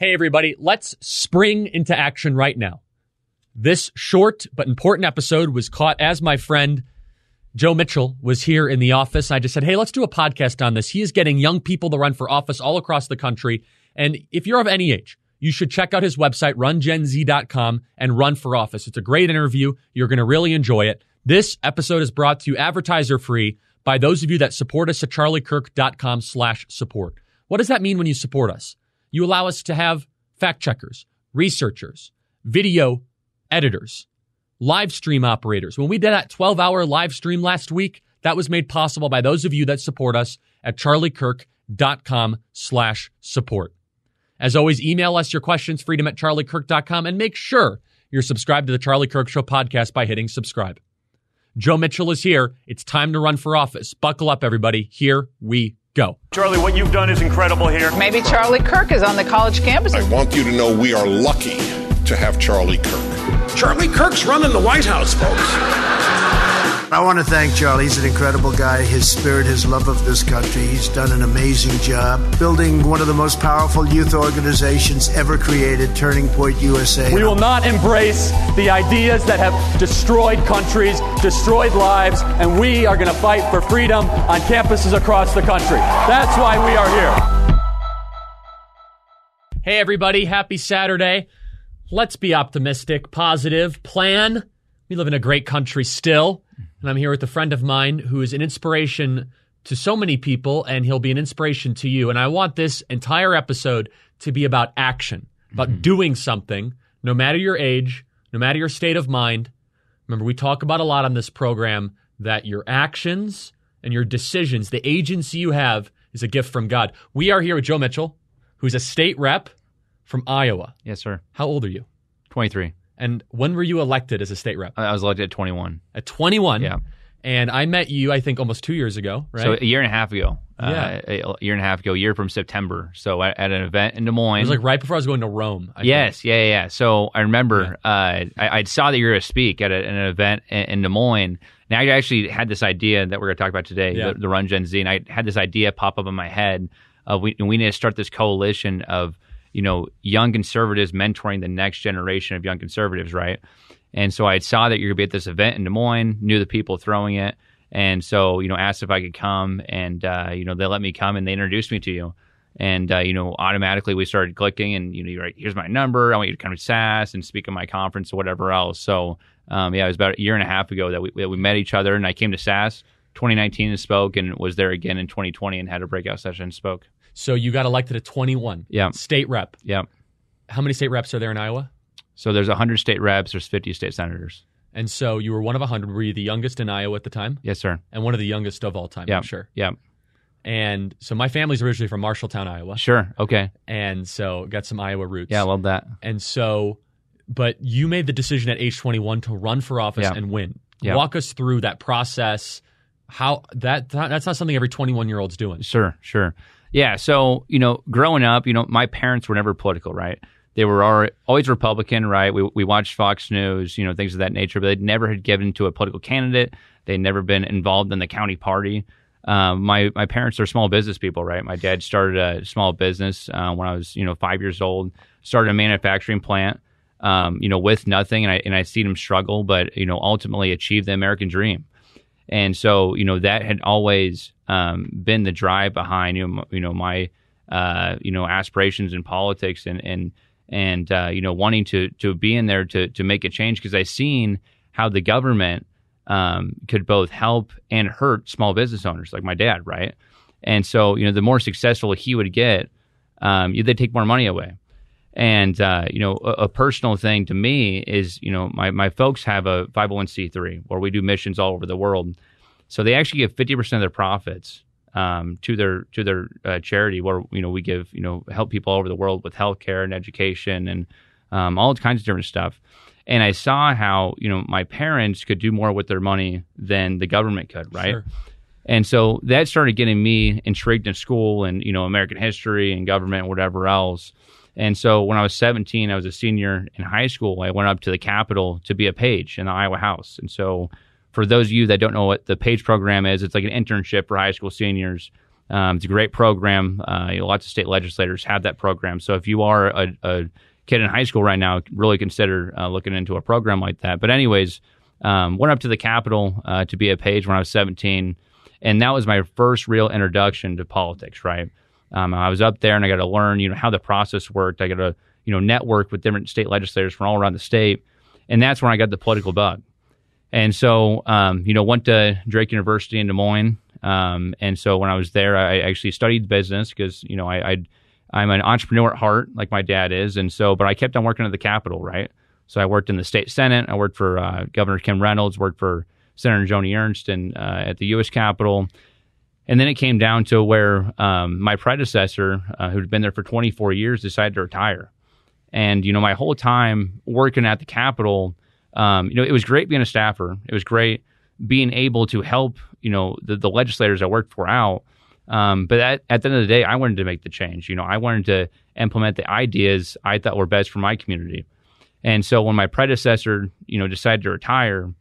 Hey, everybody, let's spring into action right now. This short but important episode was caught as my friend Joe Mitchell was here in the office. I just said, hey, let's do a podcast on this. He is getting young people to run for office all across the country. And if you're of any age, you should check out his website, rungenz.com, and run for office. It's a great interview. You're going to really enjoy it. This episode is brought to you advertiser free by those of you that support us at charliekirk.com slash support. What does that mean when you support us? You allow us to have fact checkers, researchers, video editors, live stream operators. When we did that 12 hour live stream last week, that was made possible by those of you that support us at charliekirk.com slash support. As always, email us your questions, freedom at charliekirk.com, and make sure you're subscribed to the Charlie Kirk Show podcast by hitting subscribe. Joe Mitchell is here. It's time to run for office. Buckle up, everybody. Here we go. Charlie, what you've done is incredible here. Maybe Charlie Kirk is on the college campus. I want you to know we are lucky to have Charlie Kirk. Charlie Kirk's running the White House, folks. I want to thank Charlie. He's an incredible guy. His spirit, his love of this country. He's done an amazing job building one of the most powerful youth organizations ever created, Turning Point USA. We will not embrace the ideas that have destroyed countries, destroyed lives, and we are going to fight for freedom on campuses across the country. That's why we are here. Hey, everybody. Happy Saturday. Let's be optimistic, positive, plan. We live in a great country still. And I'm here with a friend of mine who is an inspiration to so many people, and he'll be an inspiration to you. And I want this entire episode to be about action, about mm-hmm. doing something, no matter your age, no matter your state of mind. Remember, we talk about a lot on this program that your actions and your decisions, the agency you have, is a gift from God. We are here with Joe Mitchell, who's a state rep from Iowa. Yes, sir. How old are you? 23. And when were you elected as a state rep? I was elected at 21. At 21? Yeah. And I met you, I think, almost two years ago, right? So a year and a half ago. Yeah. Uh, a year and a half ago, a year from September. So at, at, an event in Des Moines. It was like right before I was going to Rome. I yes, think. yeah, yeah. So I remember yeah. uh, I, I, saw that you were to speak at, a, an event in, in, Des Moines. Now I actually had this idea that we're going to talk about today, yeah. the, the, Run Gen Z. And I had this idea pop up in my head of we, we need to start this coalition of, you know, young conservatives mentoring the next generation of young conservatives, right? And so I saw that you're to be at this event in Des Moines, knew the people throwing it. And so, you know, asked if I could come and, uh, you know, they let me come and they introduced me to you. And, uh, you know, automatically we started clicking and, you know, you're here's my number. I want you to come to SAS and speak at my conference or whatever else. So, um, yeah, it was about a year and a half ago that we, that we met each other and I came to SAS 2019 and spoke and was there again in 2020 and had a breakout session and spoke. So you got elected at 21. Yeah. State rep. Yeah. How many state reps are there in Iowa? So there's 100 state reps, there's 50 state senators. And so you were one of 100. Were you the youngest in Iowa at the time? Yes, sir. And one of the youngest of all time, yeah. I'm sure. Yeah. And so my family's originally from Marshalltown, Iowa. Sure. Okay. And so got some Iowa roots. Yeah, I love that. And so, but you made the decision at age 21 to run for office yeah. and win. Yeah. Walk us through that process. How that that's not something every 21 year old's doing. Sure, sure. Yeah. So you know, growing up, you know, my parents were never political, right? They were always Republican, right? We, we watched Fox News, you know, things of that nature, but they never had given to a political candidate. They'd never been involved in the county party. Um, my my parents are small business people, right? My dad started a small business uh, when I was, you know, five years old. Started a manufacturing plant, um, you know, with nothing, and I and I seen him struggle, but you know, ultimately achieve the American dream. And so, you know, that had always um, been the drive behind you know, you know my uh, you know aspirations in politics and and and uh, you know wanting to to be in there to to make a change because I seen how the government um, could both help and hurt small business owners like my dad, right? And so you know the more successful he would get, um, they take more money away. And uh, you know a, a, personal thing to me is you know my my folks have a 501c3 where we do missions all over the world, so they actually give 50 percent of their profits um, to their to their uh, charity where you know we give you know help people all over the world with healthcare and education and um, all kinds of different stuff. And I saw how you know my parents could do more with their money than the government could, right? Sure. And so that started getting me intrigued in school and you know American history and government and whatever else. And so when I was 17, I was a senior in high school. I went up to the Capitol to be a page in the Iowa House. And so for those of you that don't know what the PAGE program is, it's like an internship for high school seniors. Um, it's a great program. Uh, you know, lots of state legislators have that program. So if you are a, a kid in high school right now, really consider uh, looking into a program like that. But anyways, um, went up to the Capitol uh, to be a page when I was 17, and that was my first real introduction to politics. Right, um, I was up there and I got to learn, you know, how the process worked. I got to, you know, network with different state legislators from all around the state, and that's when I got the political bug. And so, um, you know, went to Drake University in Des Moines. Um, and so when I was there, I actually studied business because, you know, I, I'd, I'm an entrepreneur at heart, like my dad is. And so, but I kept on working at the Capitol, right? So I worked in the state Senate. I worked for uh, Governor Kim Reynolds, worked for Senator Joni Ernst and, uh, at the U.S. Capitol. And then it came down to where um, my predecessor, uh, who'd been there for 24 years, decided to retire. And, you know, my whole time working at the Capitol, um, you know, it was great being a staffer. It was great being able to help, you know, the, the legislators I worked for out. Um, but at, at the end of the day, I wanted to make the change. You know, I wanted to implement the ideas I thought were best for my community. And so when my predecessor, you know, decided to retire,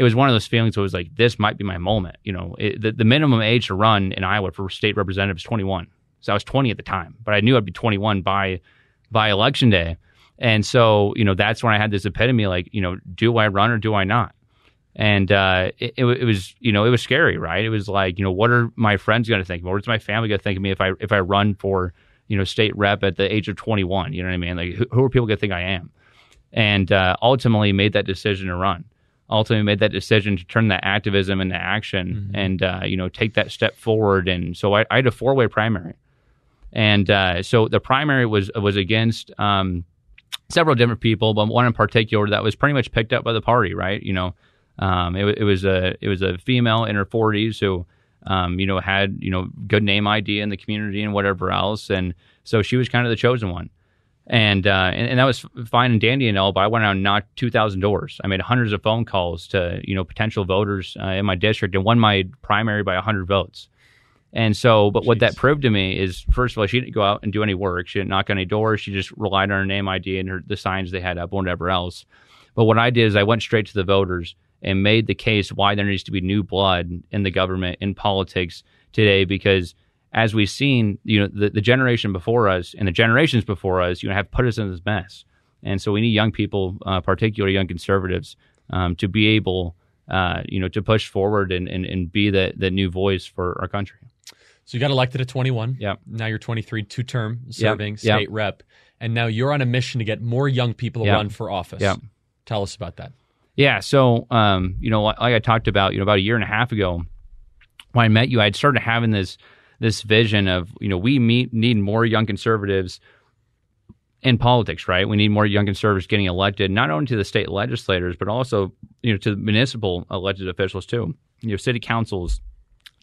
it was one of those feelings where it was like, this might be my moment. You know, it, the, the minimum age to run in Iowa for state representative is 21. So I was 20 at the time, but I knew I'd be 21 by by election day. And so, you know, that's when I had this epitome like, you know, do I run or do I not? And uh, it, it, was, you know, it was scary, right? It was like, you know, what are my friends going to think me? What's my family going to think of me if I if I run for, you know, state rep at the age of 21? You know what I mean? Like, who, who are people going to think I am? And uh, ultimately made that decision to run. Ultimately made that decision to turn that activism into action mm-hmm. and, uh, you know, take that step forward. And so I, I had a four way primary. And uh, so the primary was was against um, several different people, but one in particular that was pretty much picked up by the party, right? You know, um, it, it, was a it was a female in her 40s who, um, you know, had you know good name ID in the community and whatever else, and so she was kind of the chosen one, and uh, and, and, that was fine and dandy and all. But I went out and knocked 2,000 doors. I made hundreds of phone calls to you know potential voters uh, in my district and won my primary by 100 votes. And so, but Jeez. what that proved to me is, first of all, she didn't go out and do any work. She didn't knock on any doors. She just relied on her name ID and her, the signs they had up, or whatever else. But what I did is I went straight to the voters and made the case why there needs to be new blood in the government, in politics today, because as we've seen, you know, the, the generation before us and the generations before us, you know, have put us in this mess. And so we need young people, uh, particularly young conservatives, um, to be able, uh, you know, to push forward and, and, and be the, the new voice for our country. So you got elected at 21. Yeah. Now you're 23, two term serving yep. state yep. rep, and now you're on a mission to get more young people to yep. run for office. Yeah. Tell us about that. Yeah. So, um, you know, like I talked about, you know, about a year and a half ago when I met you, I'd started having this this vision of, you know, we meet, need more young conservatives in politics, right? We need more young conservatives getting elected, not only to the state legislators, but also, you know, to the municipal elected officials too. You know, city councils,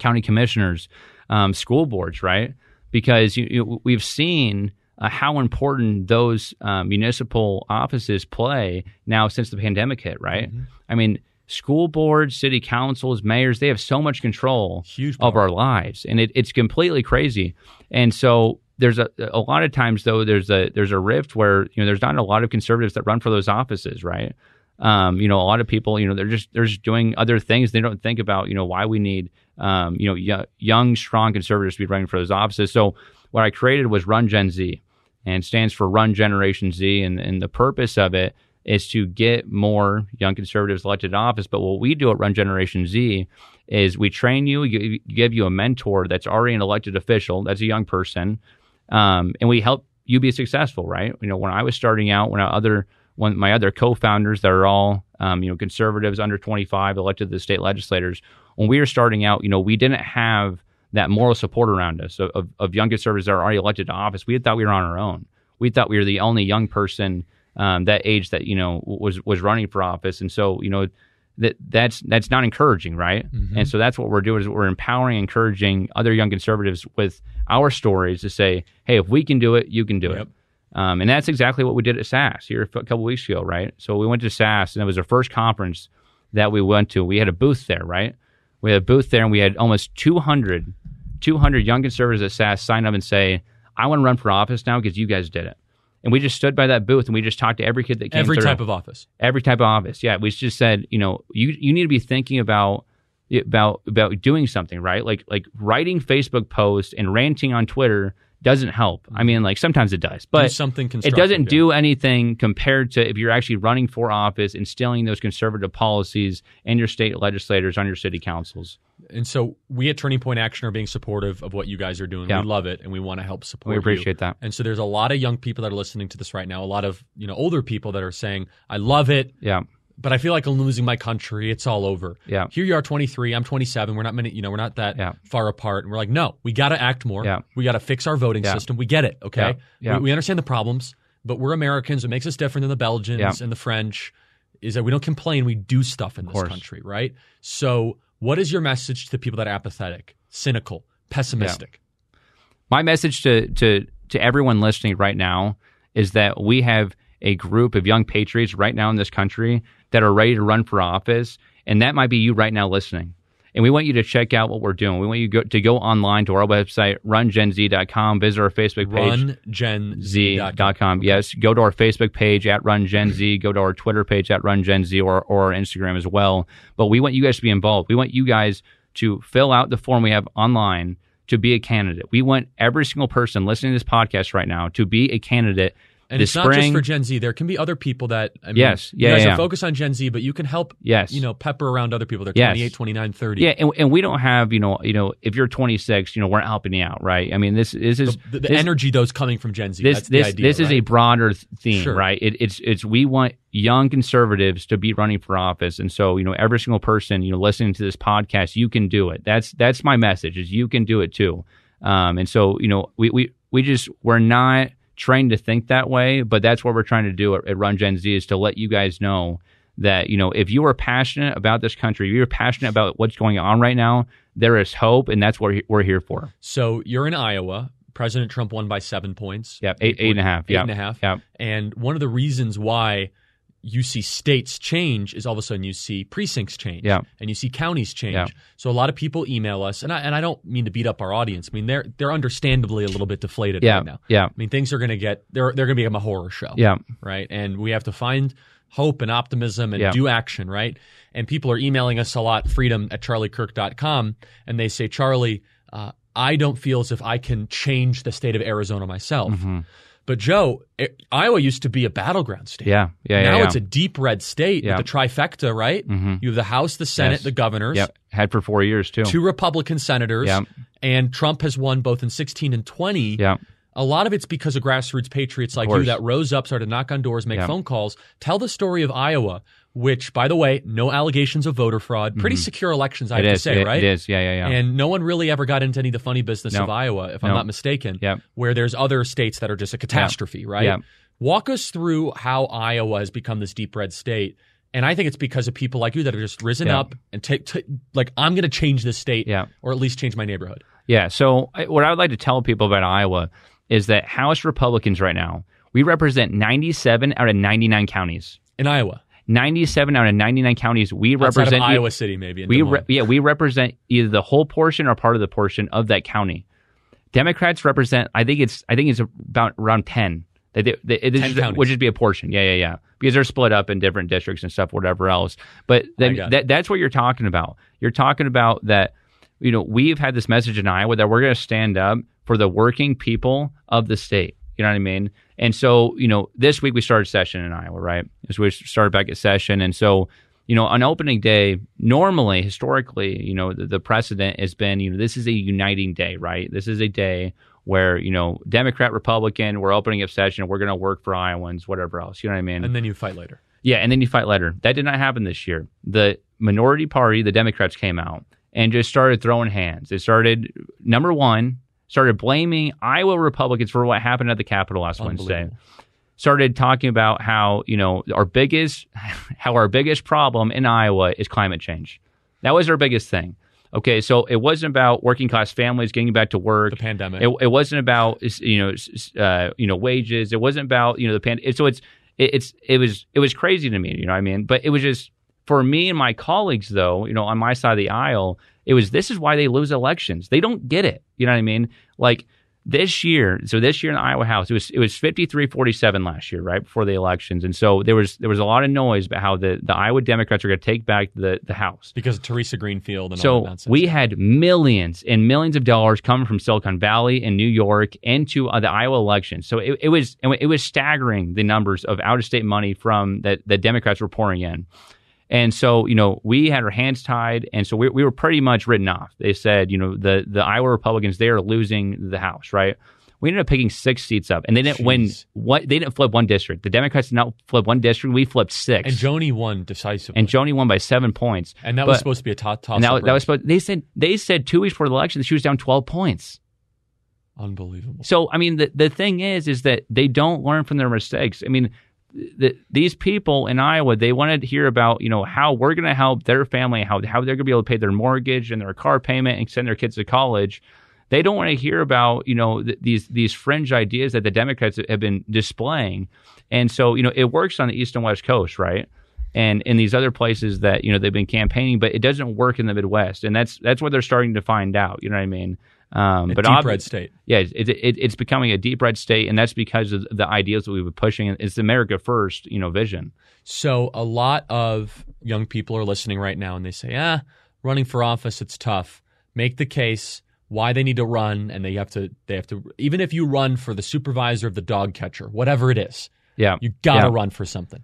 county commissioners, um, school boards, right? Because you, you, we've seen uh, how important those uh, municipal offices play now since the pandemic hit, right? Mm-hmm. I mean, school boards, city councils, mayors, they have so much control Huge of our lives, and it, it's completely crazy. And so there's a, a lot of times though there's a there's a rift where you know there's not a lot of conservatives that run for those offices, right? Um, you know, a lot of people, you know, they're just they're just doing other things. They don't think about you know why we need um, you know, y- young, strong conservatives to be running for those offices. So what I created was Run Gen Z, and stands for Run Generation Z. And, and the purpose of it is to get more young conservatives elected to office. But what we do at Run Generation Z is we train you, give you a mentor that's already an elected official, that's a young person, um, and we help you be successful. Right? You know, when I was starting out, when other when my other co-founders that are all um, you know conservatives under 25 elected to the state legislators when we were starting out, you know, we didn't have that moral support around us of, of, of young conservatives that are already elected to office. We thought we were on our own. We thought we were the only young person um, that age that you know was was running for office, and so you know that that's that's not encouraging, right? Mm-hmm. And so that's what we're doing is we're empowering, encouraging other young conservatives with our stories to say, hey, if we can do it, you can do yep. it. Um, and that's exactly what we did at SAS here a couple weeks ago, right? So we went to SAS, and it was our first conference that we went to. We had a booth there, right? We had a booth there, and we had almost 200, 200 young conservatives at SAS sign up and say, I want to run for office now because you guys did it. And we just stood by that booth and we just talked to every kid that came to Every through. type of office. Every type of office. Yeah. We just said, you know, you, you need to be thinking about about about doing something, right? Like like writing Facebook posts and ranting on Twitter doesn't help. I mm-hmm. mean, like sometimes it does, but something it doesn't yeah. do anything compared to if you're actually running for office, instilling those conservative policies in your state legislators on your city councils. And so we at Turning Point Action are being supportive of what you guys are doing. Yeah. We love it and we want to help support We you. appreciate that. And so there's a lot of young people that are listening to this right now, a lot of, you know, older people that are saying, I love it, Yeah, but I feel like I'm losing my country. It's all over. Yeah. Here you are 23, I'm 27. We're not many, you know, we're not that Yeah. far apart. And we're like, no, we got to act more. Yeah. We got to fix our voting Yeah. system. We get it. Okay. Yeah. We, we understand the problems, but we're Americans. What makes us different than the Belgians and the French is that we don't complain. We do stuff in this country, right? So what is your message to the people that are apathetic, cynical, pessimistic? my message to to to everyone listening right now is that we have a group of young patriots right now in this country that are ready to run for office, and that might be you right now listening. And we want you to check out what we're doing. We want you go, to go online to our website, rungenz.com, visit our Facebook page. RunGenZ.com. Yes. Go to our Facebook page at Run Gen Z. Go to our Twitter page at Run Gen Z or, or our Instagram as well. But we want you guys to be involved. We want you guys to fill out the form we have online to be a candidate. We want every single person listening to this podcast right now to be a candidate And this it's not spring. just for Gen Z. There can be other people that, I mean, Yes. you guys yeah, are yeah. focused on Gen Z, but you can help, Yes. you know, pepper around other people. They're Yes. 28, 29, 30. yeah, and, and we don't have you know you know if you're 26, you know we're not helping you out, right? I mean this this is The, the this, energy, though, is coming from Gen Z. this That's this idea, this is a broader theme, Sure. right? It, it's it's we want young conservatives to be running for office, and so you know every single person you know listening to this podcast, you can do it. That's that's my message: is you can do it too. Um, and so you know we we we just we're not trained to think that way, but that's what we're trying to do at, at Run Gen Z is to let you guys know that you know if you are passionate about this country, if you're passionate about what's going on right now, there is hope, and that's what we're here for. So you're in Iowa. President Trump won by seven points. Yep, eight- eight and a half. Eight Yep, and a half. yep. And one of the reasons why you see states change is all of a sudden you see precincts change. Yep. And you see counties change. Yep. So a lot of people email us, and I, and I don't mean to beat up our audience. I mean, they're they're understandably a little bit deflated Yeah, right now. yeah. I mean, things are going to get, they're, they're going to become a horror show. Yeah. Right. And we have to find hope and optimism and Yeah. do action, right? And people are emailing us a lot, freedom at charliekirk.com, and they say, Charlie, uh, I don't feel as if I can change the state of Arizona myself. Mm-hmm. But Joe, it, Iowa used to be a battleground state. Yeah, yeah, yeah. now yeah. it's a deep red state Yeah. with the trifecta, right? Mhm. You have the House, the Senate, Yes. the governors, Yep, had for four years too. two Republican senators, Yep. and Trump has won both in 16 and 20. Yeah, A lot of it's because of grassroots patriots like you that rose up, started to knock on doors, make Yeah. phone calls. Tell the story of Iowa, which, by the way, no allegations of voter fraud. Pretty secure elections, I Mm-hmm. it have is. to say, it, right? it is. Yeah, yeah, yeah. And no one really ever got into any of the funny business No. of Iowa, if I'm not mistaken, Yep. where there's other states that are just a catastrophe, right? Yep. Walk us through how Iowa has become this deep red state. And I think it's because of people like you that have just risen Yeah. up and take, t- like, I'm going to change this state Yeah. or at least change my neighborhood. Yeah. So I- what I would like to tell people about Iowa is that House Republicans right now we represent 97 out of 99 counties. In Iowa, 97 out of 99 counties we outside represent. Iowa City, maybe. in we re- yeah we represent either the whole portion or part of the portion of that county. Democrats represent. I think it's I think it's about around 10. They, they, they, it 10 just, counties. would just be a portion. Yeah, yeah, yeah. Because they're split up in different districts and stuff, whatever else. But then that, that's what you're talking about. You're talking about that, you know, we've had this message in Iowa that we're going to stand up for the working people of the state. You know what I mean? And so, you know, this week we started session in Iowa, right? So we started back at session. And so, you know, on opening day, normally, historically, you know, the, the precedent has been, you know, this is a uniting day, right? This is a day where, you know, Democrat, Republican, we're opening up session, we're going to work for Iowans, whatever else. You know what I mean? and then you fight later. Yeah, and then you fight later. That did not happen this year. The minority party, the Democrats, came out and just started throwing hands. They started, number one, started blaming Iowa Republicans for what happened at the Capitol last Wednesday. Started talking about how, you know, our biggest, how our biggest problem in Iowa is climate change. That was our biggest thing. Okay, so it wasn't about working class families getting back to work. The pandemic. It, it wasn't about you know uh, you know wages. It wasn't about you know the pan. So it's it, it's it was it was crazy to me. You know what I mean? But it was just for me and my colleagues though. You know, on my side of the aisle, it was this is why they lose elections. They don't get it. You know what I mean? Like this year, so this year in the Iowa House, it was it was 53-47 last year, right before the elections, and so there was there was a lot of noise about how the, the Iowa Democrats are going to take back the the House because of Theresa Greenfield and all so that nonsense. we had millions and millions of dollars coming from Silicon Valley and New York into uh, the Iowa election. So it, it was it was staggering the numbers of out of state money from that the Democrats were pouring in. And so, you know, we had our hands tied, and so we, we were pretty much written off. They said, you know, the the Iowa Republicans they are losing the House, right? We ended up picking six seats up, and they didn't win. What they didn't flip one district. The Democrats did not flip one district. We flipped six, and Joni won decisively. and Joni won by seven points. And that was supposed to be a top toss. and that, was- that was supposed. They said they said two weeks before the election that she was down twelve points. unbelievable. So I mean, the the thing is, is that they don't learn from their mistakes. I mean, the, these people in Iowa, they wanted to hear about you know how we're going to help their family, how how they're going to be able to pay their mortgage and their car payment and send their kids to college. They don't want to hear about you know th- these these fringe ideas that the Democrats have been displaying, and so you know it works on the east and west coast, right? And in these other places that you know they've been campaigning, but it doesn't work in the Midwest, and that's that's what they're starting to find out. You know what I mean? Um, A but deep obvi- red state. yeah, it, it, it's becoming a deep red state, and that's because of the ideals that we've been pushing. It's America first, you know, vision. So a lot of young people are listening right now, and they say, "Ah, running for office, it's tough." Make the case why they need to run, and they have to. They have to. Even if you run for the supervisor of the dog catcher, whatever it is, Yeah, you got to Yeah. run for something.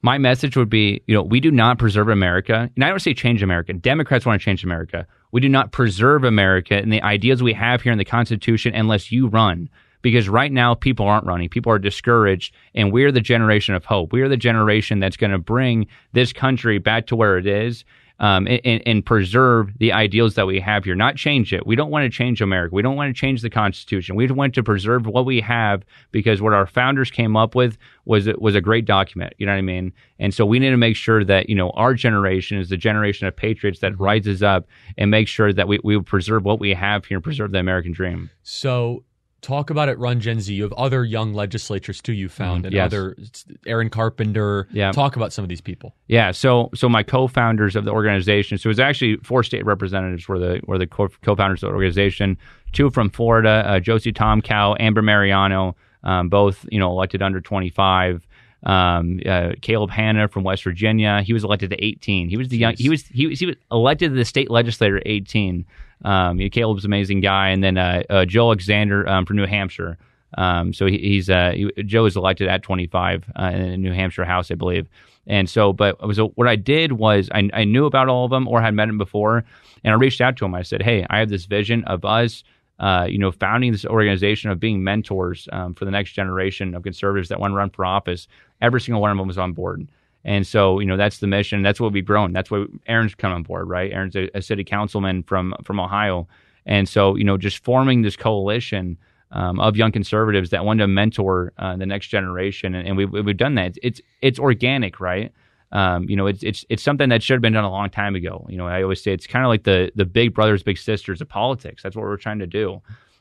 My message would be, you know, we do not preserve America, and I don't say change America. Democrats want to change America. We do not preserve America and the ideas we have here in the Constitution unless you run. Because right now, people aren't running. People are discouraged, and we're the generation of hope. We are the generation that's going to bring this country back to where it is um, and, and preserve the ideals that we have here, not change it. We don't want to change America. We don't want to change the Constitution. We want to preserve what we have because what our founders came up with was was a great document. You know what I mean? And so we need to make sure that you know our generation is the generation of patriots that rises up and makes sure that we, we preserve what we have here and preserve the American dream. So talk about it. Run Gen Z. You have other young legislators too. You found Mhm, and yes. other Aaron Carpenter. Yeah. Talk about some of these people. Yeah, so so my co-founders of the organization, so it was actually four state representatives were the were the co- co-founders of the organization. Two from Florida, uh, Josie Tomkow, Amber Mariano, um, both you know elected under 25. Um, uh, Caleb Hanna from West Virginia, he was elected to 18. He was the young. He was he was he was elected to the state legislature at 18. Um, you know, Caleb's an amazing guy, and then uh, uh, Joe Alexander um, from New Hampshire. Um, so he, he's uh, he, Joe is elected at 25 uh, in the New Hampshire House, I believe. And so, but so what I did was I, I knew about all of them or had met him before, and I reached out to him. I said, "Hey, I have this vision of us, uh, you know, founding this organization of being mentors um, for the next generation of conservatives that want to run for office." Every single one of them was on board. And so, you know, that's the mission. That's what we've grown. That's why Aaron's come on board, right? Aaron's a, a city councilman from from Ohio, and so you know, just forming this coalition um, of young conservatives that want to mentor uh, the next generation, and, and we've we've done that. It's, it's organic, right? Um, you know, it's it's it's something that should have been done a long time ago. You know, I always say it's kind of like the the big brothers, big sisters of politics. That's what we're trying to do,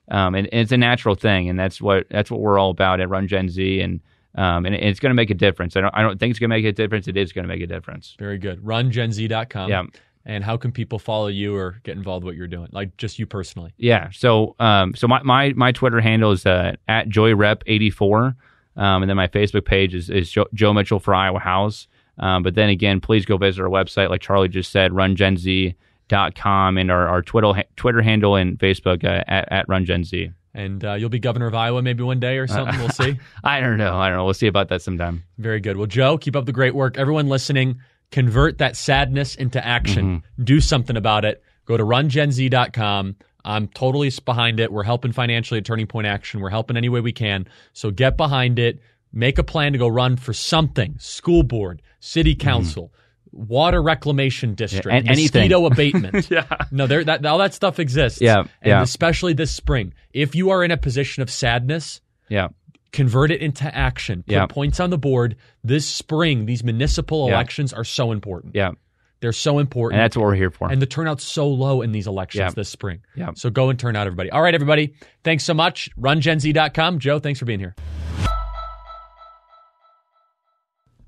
um, and, and it's a natural thing, and that's what that's what we're all about at Run Gen Z, and um, and it's going to make a difference. I don't I don't think it's going to make a difference. It is going to make a difference. Very good. RunGenZ.com. Yeah. And how can people follow you or get involved with what you're doing? Like just you personally. Yeah. So um, so my, my my Twitter handle is uh, at joyrep84, um, and then my Facebook page is is Joe, Joe Mitchell for Iowa House. Um, but then again, please go visit our website, like Charlie just said, rungenz.com, and our, our Twitter Twitter handle and Facebook uh, at, at rungenz. And uh, you'll be governor of Iowa maybe one day or something. we'll see. I don't know. I don't know. We'll see about that sometime. Very good. Well, Joe, keep up the great work. Everyone listening, convert that sadness into action. Do something about it. Go to rungenz.com. I'm totally behind it. We're helping financially at Turning Point Action. We're helping any way we can. So get behind it. Make a plan to go run for something school board, city mm-hmm. council, water reclamation district, an- anything. mosquito abatement. yeah. No, there, that, all that stuff exists. Yeah, And yeah. especially this spring. If you are in a position of sadness, Yeah. convert it into action. Put Yeah. points on the board. This spring, these municipal Yeah. elections are so important. Yeah. They're so important. And that's what we're here for. And the turnout's so low in these elections Yeah. this spring. Yeah. So go and turn out, everybody. All right, everybody. Thanks so much. RunGenZ.com. Joe, thanks for being here.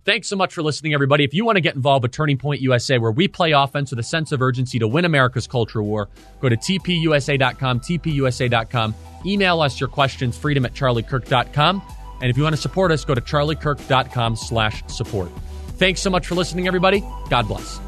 Thanks so much for listening, everybody. If you want to get involved with Turning Point USA, where we play offense with a sense of urgency to win America's culture war, go to tpusa.com, tpusa.com. Email us your questions, freedom at charliekirk.com. And if you want to support us, go to charliekirk.com slash support. Thanks so much for listening, everybody. God bless.